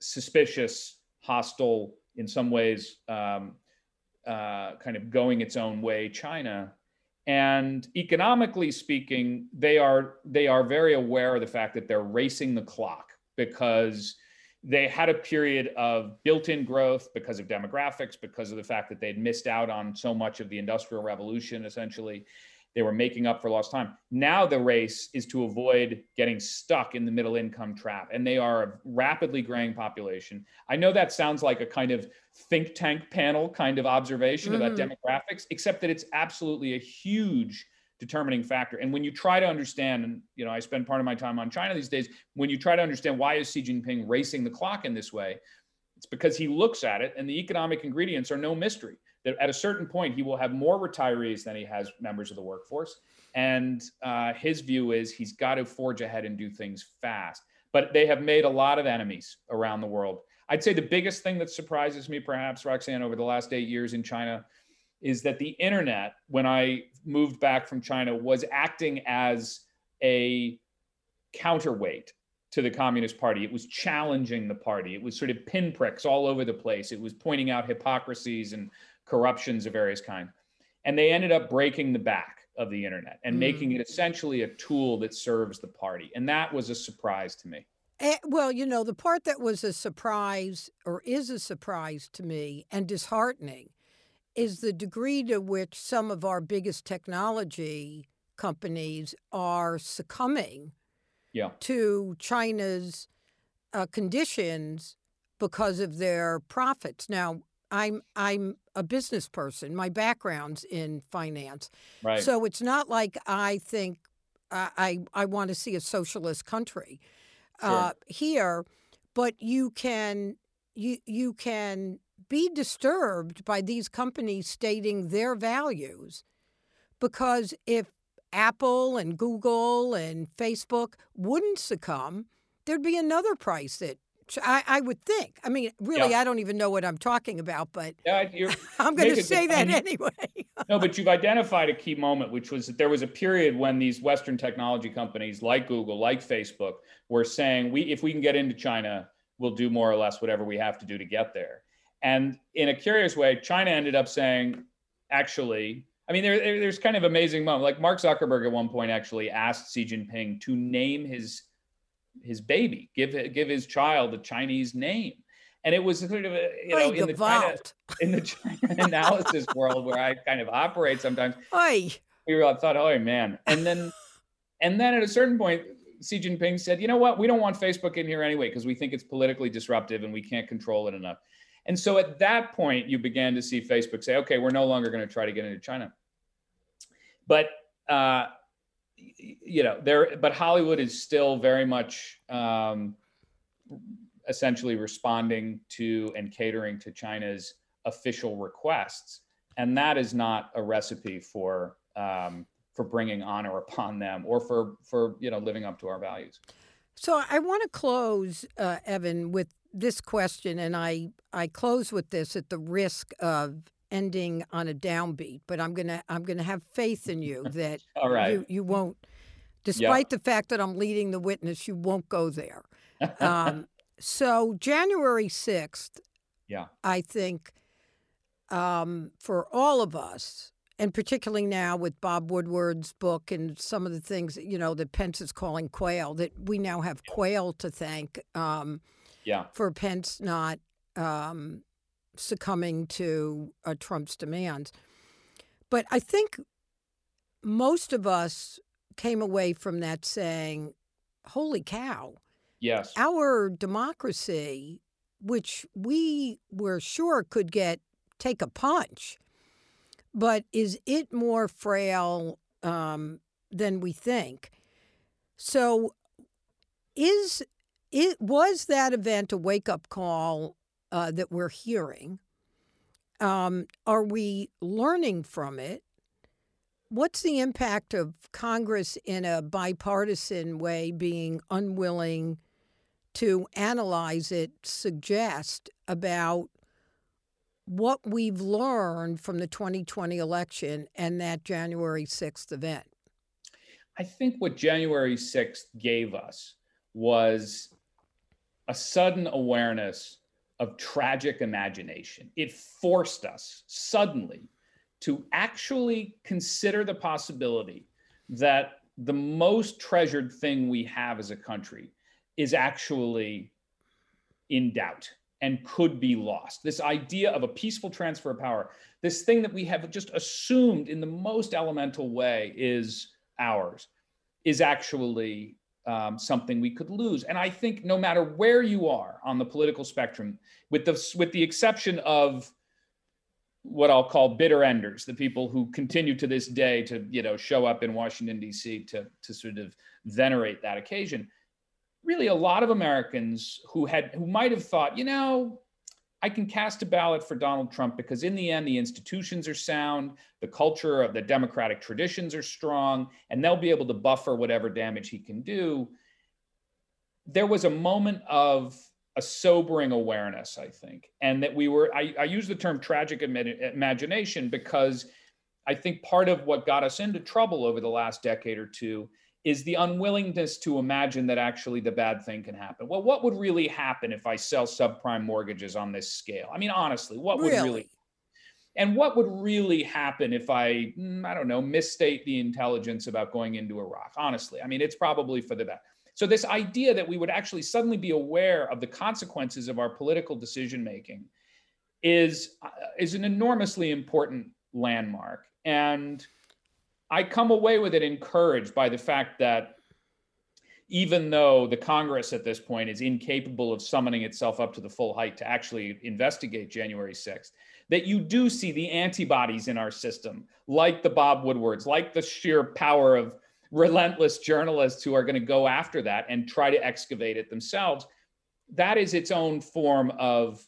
suspicious, hostile, in some ways, um, uh, kind of going its own way China. And economically speaking, they are they are very aware of the fact that they're racing the clock because they had a period of built-in growth because of demographics, because of the fact that they'd missed out on so much of the industrial revolution, essentially. They were making up for lost time. Now the race is to avoid getting stuck in the middle income trap, and they are a rapidly growing population. I know that sounds like a kind of think tank panel kind of observation mm-hmm. about demographics, except that it's absolutely a huge determining factor. And when you try to understand, and you know, I spend part of my time on China these days, when you try to understand why is Xi Jinping racing the clock in this way, it's because he looks at it and the economic ingredients are no mystery that at a certain point he will have more retirees than he has members of the workforce. And uh, his view is he's got to forge ahead and do things fast. But they have made a lot of enemies around the world. I'd say the biggest thing that surprises me, perhaps, Roxanne, over the last eight years in China is that the internet, when I moved back from China, was acting as a counterweight to the Communist Party. It was challenging the party. It was sort of pinpricks all over the place. It was pointing out hypocrisies and corruptions of various kind. And they ended up breaking the back of the internet and mm. making it essentially a tool that serves the party. And that was a surprise to me.
Eh, well, you know, the part that was a surprise or is a surprise to me and disheartening is the degree to which some of our biggest technology companies are succumbing
yeah.
to China's uh, conditions because of their profits. Now, I'm I'm a business person. My background's in finance,
right.
so it's not like I think uh, I I want to see a socialist country
sure.
uh, here, but you can you you can be disturbed by these companies stating their values, because if Apple and Google and Facebook wouldn't succumb, there'd be another price that I, I would think. I mean, really, yeah. I don't even know what I'm talking about, but
yeah,
I'm going to say that anyway.
no, but you've identified a key moment, which was that there was a period when these Western technology companies like Google, like Facebook, were saying, "We, if we can get into China, we'll do more or less whatever we have to do to get there." And in a curious way, China ended up saying, "Actually." I mean, there, there's kind of amazing moment. Like Mark Zuckerberg at one point actually asked Xi Jinping to name his his baby, give give his child a Chinese name. And it was sort of a, you know, in the, China, in the China analysis world where I kind of operate sometimes.
Oy.
We were, I thought, oh man. And then and then at a certain point, Xi Jinping said, you know what, we don't want Facebook in here anyway, because we think it's politically disruptive and we can't control it enough. And so at that point, you began to see Facebook say, okay, we're no longer going to try to get into China. But uh, you know there but hollywood is still very much um, essentially responding to and catering to china's official requests. And that is not a recipe for um, for bringing honor upon them or for for you know living up to our values.
So i want to close uh, evan with this question and i i close with this at the risk of ending on a downbeat, but I'm gonna I'm gonna have faith in you that
All right.
you, you won't, despite yep. the fact that I'm leading the witness, you won't go there. Um, so January sixth,
yeah,
I think um, for all of us, and particularly now with Bob Woodward's book and some of the things you know that Pence is calling Quayle, that we now have Quayle to thank. Um,
yeah.
For Pence not um, succumbing to uh, Trump's demands. But I think most of us came away from that saying, holy cow.
Yes.
Our democracy, which we were sure could get take a punch, but is it more frail um, than we think? So, is it was that event a wake up call uh, that we're hearing? Um, are we learning from it? What's the impact of Congress in a bipartisan way being unwilling to analyze it, suggest about what we've learned from the 2020 election and that January 6th event?
I think what January 6th gave us was a sudden awareness of tragic imagination. It forced us suddenly to actually consider the possibility that the most treasured thing we have as a country is actually in doubt and could be lost. This idea of a peaceful transfer of power, this thing that we have just assumed in the most elemental way is ours, is actually um, something we could lose. And I think no matter where you are on the political spectrum, with the with the exception of what I'll call bitter enders, the people who continue to this day to you know show up in Washington D.C. to to sort of venerate that occasion really a lot of Americans who had who might have thought, you know, I can cast a ballot for Donald Trump because in the end the institutions are sound, the culture of the democratic traditions are strong, and they'll be able to buffer whatever damage he can do. There was a moment of a sobering awareness, I think, and that we were. I, I use the term tragic imagination because I think part of what got us into trouble over the last decade or two is the unwillingness to imagine that actually the bad thing can happen. Well, what would really happen if I sell subprime mortgages on this scale? I mean, honestly, what would really, really and what would really happen if I, mm, I don't know, misstate the intelligence about going into Iraq? Honestly, I mean, it's probably for the best. So, this idea that we would actually suddenly be aware of the consequences of our political decision making is, uh, is an enormously important landmark. And I come away with it encouraged by the fact that even though the Congress at this point is incapable of summoning itself up to the full height to actually investigate January 6th, that you do see the antibodies in our system, like the Bob Woodwards, like the sheer power of relentless journalists who are going to go after that and try to excavate it themselves. That is its own form of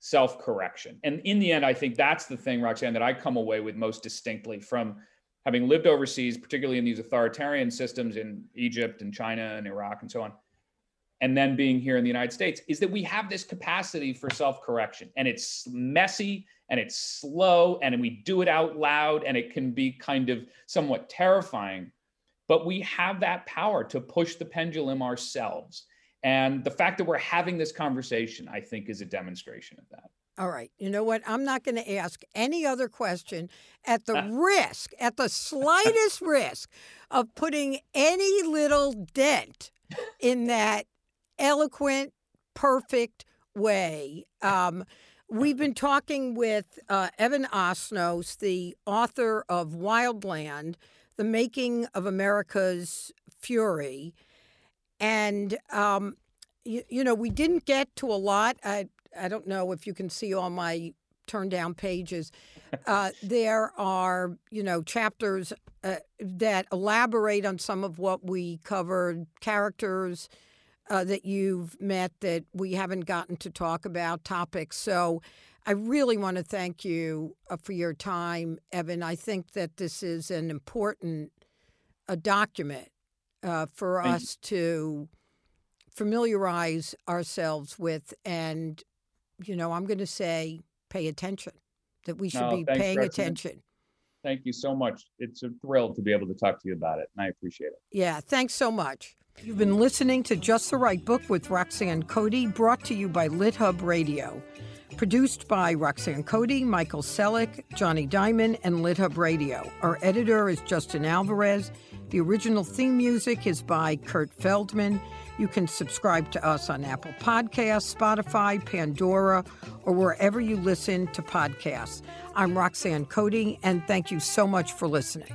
self correction. And in the end, I think that's the thing, Roxanne, that I come away with most distinctly from having lived overseas, particularly in these authoritarian systems in Egypt and China and Iraq and so on, and then being here in the United States, is that we have this capacity for self correction. And it's messy and it's slow and we do it out loud and it can be kind of somewhat terrifying. But we have that power to push the pendulum ourselves. And the fact that we're having this conversation, I think, is a demonstration of that.
All right. You know what? I'm not going to ask any other question at the risk, at the slightest risk of putting any little dent in that eloquent, perfect way. Um, we've been talking with uh, Evan Osnos, the author of Wildland, The Making of America's Fury. And, um, you, you, know, we didn't get to a lot. I, I don't know if you can see all my turn down pages. Uh, there are, you know, chapters uh, that elaborate on some of what we covered, characters uh, that you've met that we haven't gotten to talk about, topics. So I really want to thank you uh, for your time, Evan. I think that this is an important a document uh, for thank us you. to familiarize ourselves with and you know, I'm going to say pay attention, that we should no, be paying attention.
Thank you so much. It's a thrill to be able to talk to you about it, and I appreciate it.
Yeah, thanks so much. You've been listening to Just the Right Book with Roxanne Coady, brought to you by LitHub Radio. Produced by Roxanne Coady, Michael Selleck, Jonny Diamond, and LitHub Radio. Our editor is Justin Alvarez. The original theme music is by Kurt Feldman. You can subscribe to us on Apple Podcasts, Spotify, Pandora, or wherever you listen to podcasts. I'm Roxanne Coady, and thank you so much for listening.